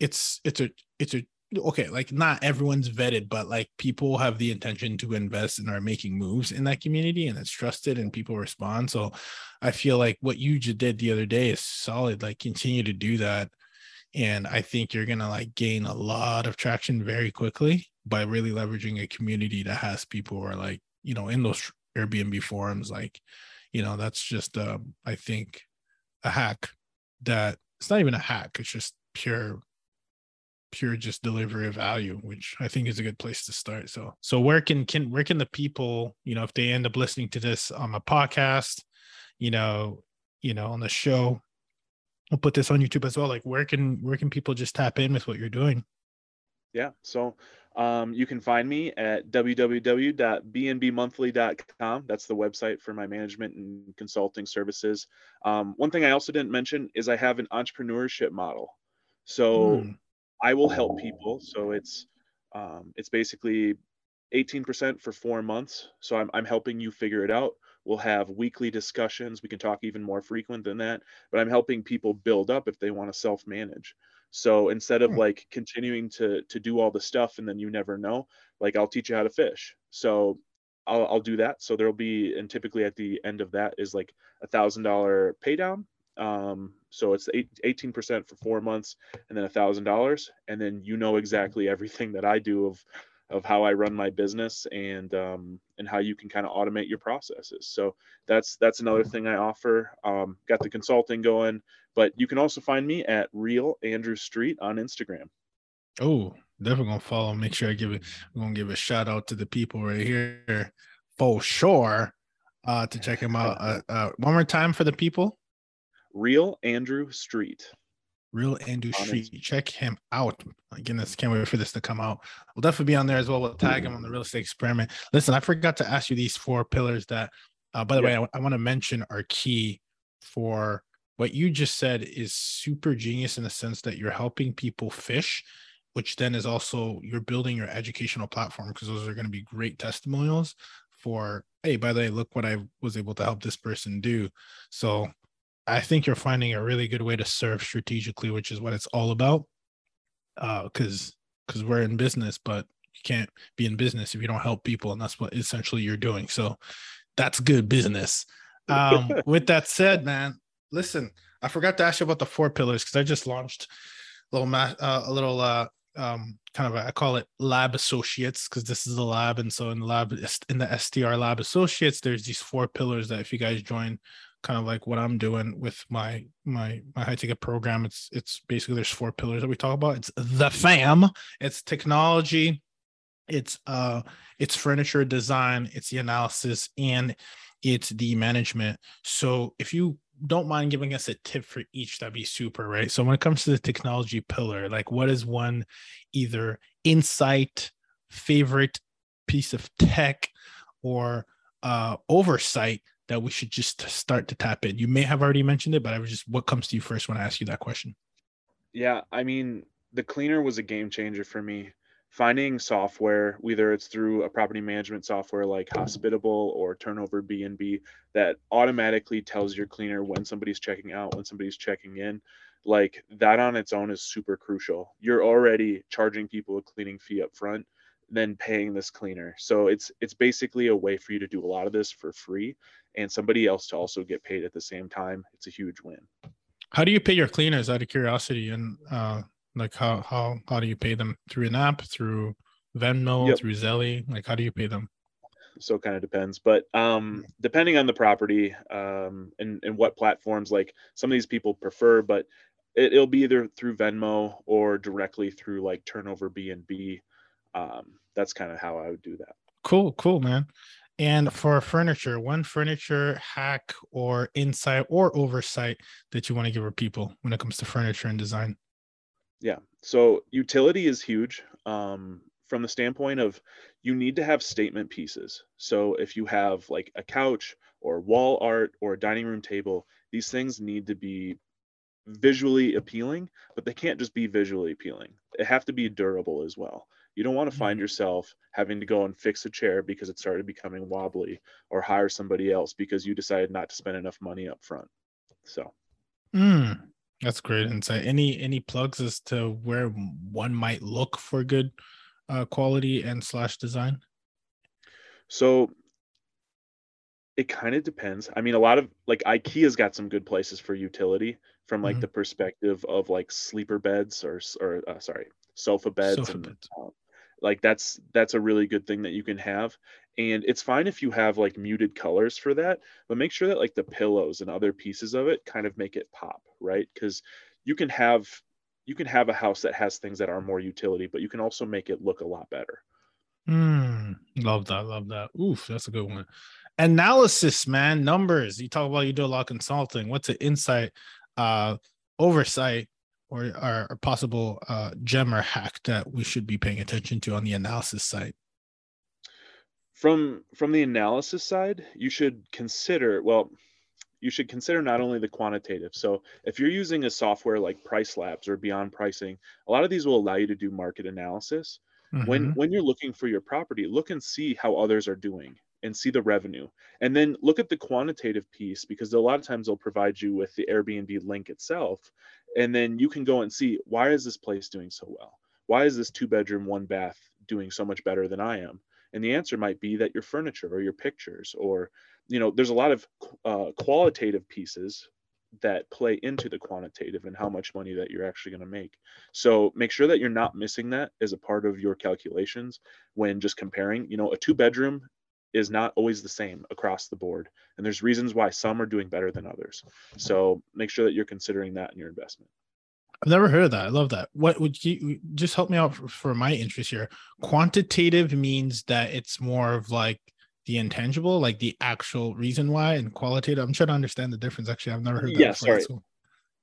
it's it's a it's a okay, like not everyone's vetted, but like people have the intention to invest and are making moves in that community and it's trusted and people respond. So I feel like what you just did the other day is solid. Like continue to do that and i think you're gonna like gain a lot of traction very quickly by really leveraging a community that has people who are like you know in those Airbnb forums. Like, you know, that's just um, I think a hack that it's not even a hack, it's just pure pure just delivery of value which i think is a good place to start so so where can can where can the people you know if they end up listening to this on a podcast you know you know on the show we'll put this on youtube as well like where can where can people just tap in with what you're doing yeah so um, you can find me at www.bnbmonthly.com. That's the website for my management and consulting services. Um, one thing I also didn't mention is I have an entrepreneurship model. So hmm. I will help people. So it's um, it's basically 18% for four months. So I'm, I'm helping you figure it out. We'll have weekly discussions. We can talk even more frequent than that, but I'm helping people build up if they want to self manage. So instead of hmm. like continuing to to do all the stuff and then you never know, like I'll teach you how to fish. So I'll, I'll do that. So there'll be, and typically at the end of that is like a thousand dollar pay down um, so it's 18% for four months and then a thousand dollars. And then you know exactly everything that I do of, of how I run my business and, um, and how you can kind of automate your processes. So that's, that's another thing I offer. Um, got the consulting going, but you can also find me at real Andrew street on Instagram. Oh, definitely gonna follow. Make sure I give it. I'm gonna give a shout out to the people right here for sure. Uh, to check him out. Uh, uh, one more time for the people. Real Andrew Street. Real Andrew Street. Check him out. Goodness, can't wait for this to come out. We'll definitely be on there as well. We'll tag him on the real estate experiment. Listen, I forgot to ask you these four pillars that, uh, by the way, I, I want to mention are key for what you just said is super genius in the sense that you're helping people fish, which then is also you're building your educational platform because those are going to be great testimonials for, hey, by the way, look what I was able to help this person do. So I think you're finding a really good way to serve strategically, which is what it's all about. Uh, because because we're in business, but you can't be in business if you don't help people, and that's what essentially you're doing. So that's good business. Um, with that said, man, listen, I forgot to ask you about the four pillars because I just launched a little ma- uh, a little uh um kind of a, I call it lab associates because this is a lab, and so in the lab in the STR lab associates, there's these four pillars that if you guys join kind of like what I'm doing with my my my high ticket program. It's it's basically there's four pillars that we talk about. It's the fam, it's technology, it's uh it's furniture design, it's the analysis, and it's the management. So if you don't mind giving us a tip for each, that'd be super, right? So when it comes to the technology pillar, like what is one either insight, favorite piece of tech, or uh, oversight that we should just start to tap in? You may have already mentioned it, but I was just what comes to you first when I ask you that question? Yeah, I mean, the cleaner was a game changer for me. Finding software, whether it's through a property management software like Hospitable or Turnover BNB, that automatically tells your cleaner when somebody's checking out, when somebody's checking in, like that on its own is super crucial. You're already charging people a cleaning fee up front then paying this cleaner. So it's it's basically a way for you to do a lot of this for free and somebody else to also get paid at the same time. It's a huge win. How do you pay your cleaners out of curiosity and uh like how how how do you pay them through an app, through Venmo, yep. through Zelle? Like how do you pay them? So it kind of depends, but um depending on the property um and and what platforms like some of these people prefer, but it, will be either through Venmo or directly through like Turnover BNB. Um, that's kind of how I would do that. Cool, cool, man. And for furniture, one furniture hack or insight or oversight that you want to give our people when it comes to furniture and design? Yeah. So utility is huge um, from the standpoint of you need to have statement pieces. So if you have like a couch or wall art or a dining room table, these things need to be visually appealing, but they can't just be visually appealing. They have to be durable as well. You don't want to find mm-hmm. yourself having to go and fix a chair because it started becoming wobbly or hire somebody else because you decided not to spend enough money up front. So mm, that's great insight. Any any plugs as to where one might look for good uh, quality and slash design? So it kind of depends. I mean, a lot of like IKEA's got some good places for utility from like mm-hmm. the perspective of like sleeper beds or or uh, sorry sofa beds sofa and beds. Uh, like that's that's a really good thing that you can have and it's fine if you have like muted colors for that but make sure that like the pillows and other pieces of it kind of make it pop right because you can have you can have a house that has things that are more utility but you can also make it look a lot better Mm, love that. Love that. Oof, that's a good one. Analysis, man. Numbers. You talk about you do a lot of consulting. What's an insight, uh, oversight, or, or a possible uh, gem or hack that we should be paying attention to on the analysis side? from from the analysis side you should consider well you should consider not only the quantitative so if you're using a software like price labs or beyond pricing a lot of these will allow you to do market analysis when Mhm. when you're looking for your property look and see how others are doing and see the revenue and then look at the quantitative piece because a lot of times they'll provide you with the airbnb link itself and then you can go and see why is this place doing so well? Why is this two bedroom one bath doing so much better than i am? And the answer might be that your furniture or your pictures or you know there's a lot of uh, qualitative pieces that play into the quantitative and how much money that you're actually going to make. So make sure that you're not missing that as a part of your calculations when just comparing you know a two bedroom is not always the same across the board and there's reasons why some are doing better than others so make sure that you're considering that in your investment I've never heard of that. I love that. What would you just help me out for, for my interest here? Quantitative means that it's more of like the intangible, like the actual reason why, and qualitative. I'm trying to understand the difference. Actually, I've never heard that. Yeah, before. sorry.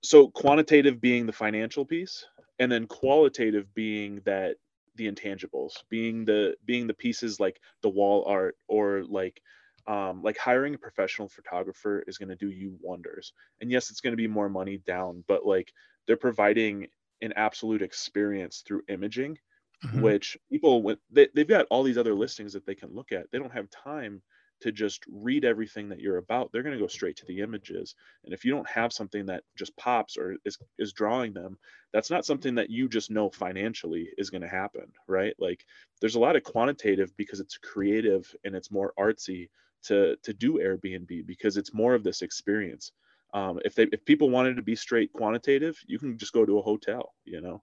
so quantitative being the financial piece and then qualitative being that the intangibles being the being the pieces like the wall art or like um, like hiring a professional photographer is going to do you wonders and yes it's going to be more money down but like they're providing an absolute experience through imaging Mhm. which people with they, they've got all these other listings that they can look at they don't have time to just read everything that you're about they're going to go straight to the images and if you don't have something that just pops or is, is drawing them that's not something that you just know financially is going to happen right like there's a lot of quantitative because it's creative and it's more artsy to to do airbnb because it's more of this experience um, if they if people wanted to be straight quantitative you can just go to a hotel you know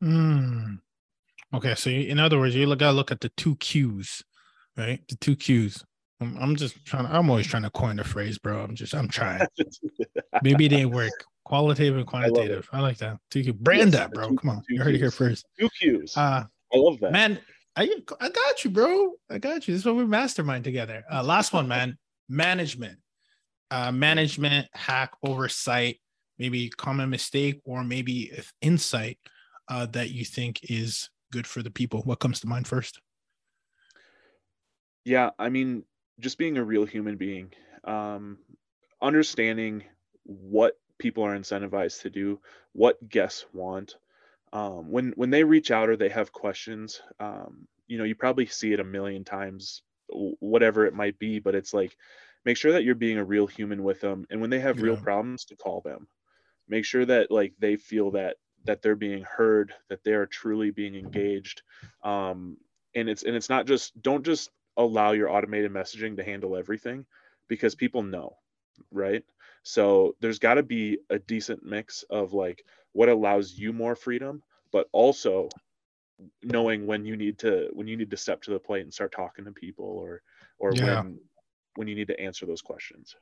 Mm. Okay, so in other words, you gotta look at the two cues right? The two Qs. I'm, I'm just trying. I'm always trying to coin a phrase, bro. I'm just. I'm trying. Maybe it didn't work. Qualitative and quantitative. I, like that. Two Q. Brand Yes, that, bro. two- Come on. You heard it here first. two cues Uh i love that man, I I got you, bro. I got you. This is what we mastermind together. Uh, last one, man. Management. Uh, management hack oversight. Maybe common mistake or maybe insight uh, that you think is good for the people. What comes to mind first? Yeah, I mean, just being a real human being, um, understanding what people are incentivized to do, what guests want. Um, when when they reach out or they have questions, um, you know, you probably see it a million times, whatever it might be. But it's like, make sure that you're being a real human with them, and when they have real problems, to call them. Make sure that like they feel that that they're being heard, that they are truly being engaged. Um, and it's and it's not just don't just allow your automated messaging to handle everything because people know right so there's got to be a decent mix of like what allows you more freedom but also knowing when you need to when you need to step to the plate and start talking to people or or Yeah. when when you need to answer those questions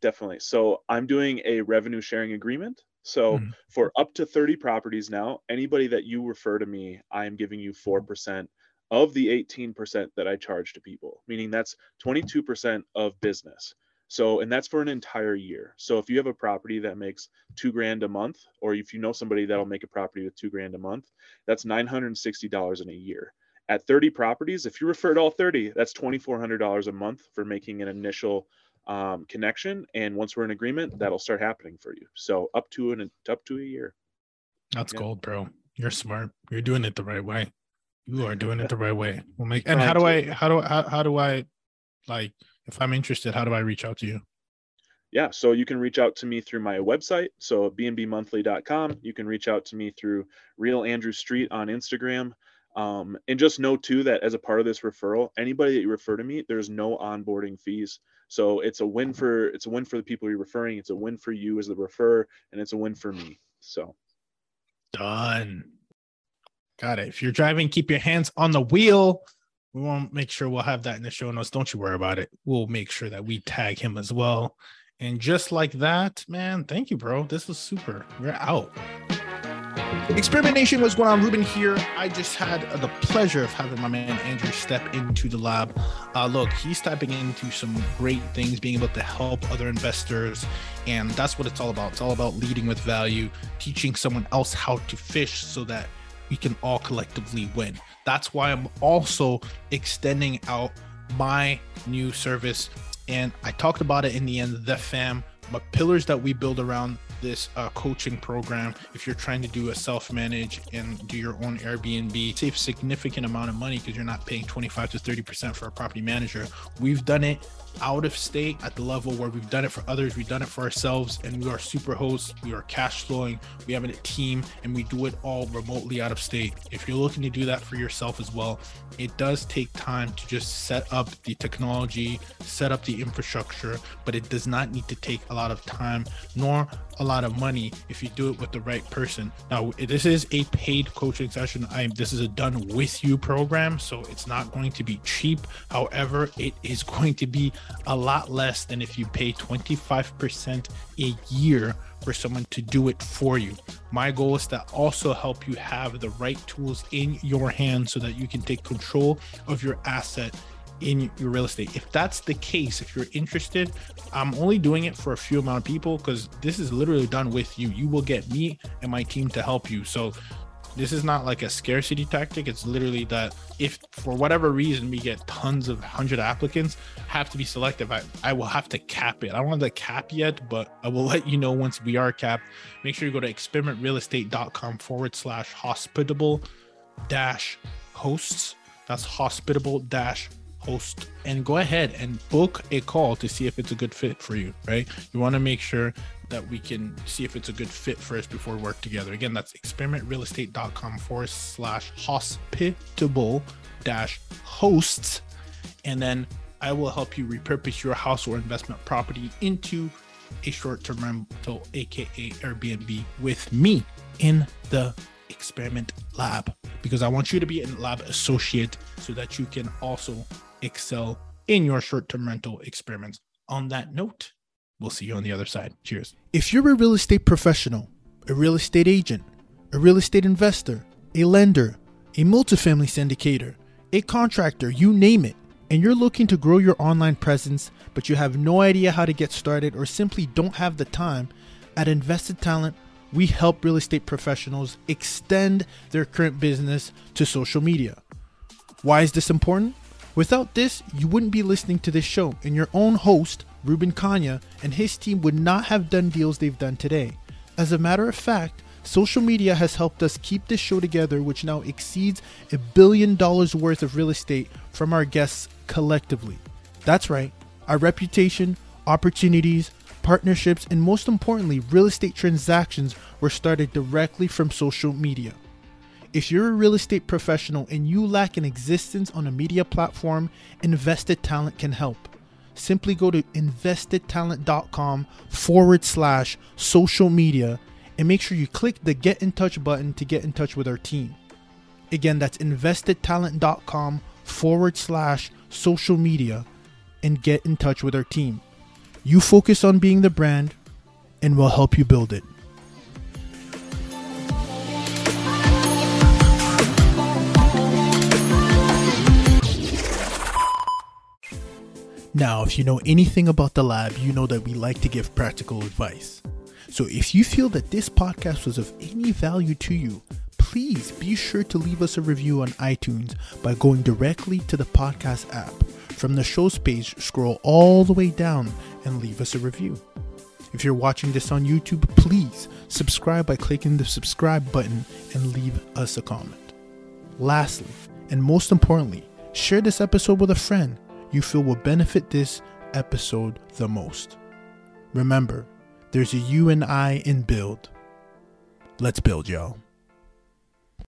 definitely so i'm doing a revenue sharing agreement so Mhm. for up to 30 properties now anybody that you refer to me i am giving you 4% of the 18% that i charge to people meaning that's 22% of business so and that's for an entire year so if you have a property that makes two grand a month or if you know somebody that'll make a property with two grand a month that's $960 in a year at 30 properties if you refer to all 30 that's $2400 a month for making an initial um, connection and once we're in agreement that'll start happening for you so up to an up to a year That's Yeah. gold, bro. You're smart. You're doing it the right way. You are doing it the right way. We'll make. And how do. I? How do how, how do I? Like, if I'm interested, how do I reach out to you? yeah so you can reach out to me through my website so bnbmonthly.com you can reach out to me through real andrew street on instagram um, and just know too that as a part of this referral anybody that you refer to me there's no onboarding fees so it's a win for it's a win for the people you're referring it's a win for you as the referrer and it's a win for me so Done. Got it. If you're driving, keep your hands on the wheel. we won't make sure we'll have that in the show notes. Don't you worry about it. We'll make sure that we tag him as well. And just like that, man, thank you, bro. This was super. We're out. Experimentation was going on. Ruben here. I just had the pleasure of having my man Andrew step into the lab. Uh, look, he's stepping into some great things, being able to help other investors. And that's what it's all about. It's all about leading with value, teaching someone else how to fish so that we can all collectively win. That's why I'm also extending out my new service. And I talked about it in the end, the fam, but pillars that we build around this uh, coaching program if you're trying to do a self-manage and do your own airbnb save significant amount of money because you're not paying 25 to 30 percent for a property manager we've done it out of state at the level where we've done it for others, we've done it for ourselves, and we are super hosts, we are cash flowing, we have a team, and we do it all remotely out of state. If you're looking to do that for yourself as well, it does take time to just set up the technology, set up the infrastructure, but it does not need to take a lot of time nor a lot of money if you do it with the right person. Now, this is a paid coaching session. I this is a done with you program, so it's not going to be cheap. However, it is going to be a lot less than if you pay 25% a year for someone to do it for you. My goal is to also help you have the right tools in your hands so that you can take control of your asset in your real estate. If that's the case, if you're interested, I'm only doing it for a few amount of people because this is literally done with you. You will get me and my team to help you. So this is not like a scarcity tactic. It's literally that if for whatever reason we get tons of hundred applicants, have to be selective. I, I will have to cap it. I don't want to cap yet, but I will let you know once we are capped. Make sure you go to experimentrealestate.com forward slash hospitable dash hosts. That's hospitable dash host and go ahead and book a call to see if it's a good fit for you, right? You want to make sure that we can see if it's a good fit first before we work together. Again, that's experimentrealestate.com forward slash hospitable dash hosts. And then I will help you repurpose your house or investment property into a short term rental, aka Airbnb, with me in the experiment lab because I want you to be a lab associate so that you can also excel in your short term rental experiments. On that note, we'll see you on the other side. Cheers. If you're a real estate professional, a real estate agent, a real estate investor, a lender, a multifamily syndicator, a contractor, you name it, and you're looking to grow your online presence, but you have no idea how to get started or simply don't have the time, at Invested Talent, we help real estate professionals extend their current business to social media. Why is this important? Without this, you wouldn't be listening to this show, and your own host, Ruben Kanya, and his team would not have done deals they've done today. As a matter of fact, social media has helped us keep this show together, which now exceeds a billion dollars worth of real estate from our guests collectively. That's right, our reputation, opportunities, partnerships, and most importantly, real estate transactions were started directly from social media. If you're a real estate professional and you lack an existence on a media platform, Invested Talent can help. Simply go to investedtalent.com forward slash social media and make sure you click the get in touch button to get in touch with our team. Again, that's investedtalent.com forward slash social media and get in touch with our team. You focus on being the brand, and we'll help you build it. Now, if you know anything about the lab, you know that we like to give practical advice. So if you feel that this podcast was of any value to you, please be sure to leave us a review on iTunes by going directly to the podcast app. From the show's page, scroll all the way down and leave us a review. If you're watching this on YouTube, please subscribe by clicking the subscribe button and leave us a comment. Lastly, and most importantly, share this episode with a friend you feel will benefit this episode the most. Remember, there's a you and I in build. Let's build, y'all.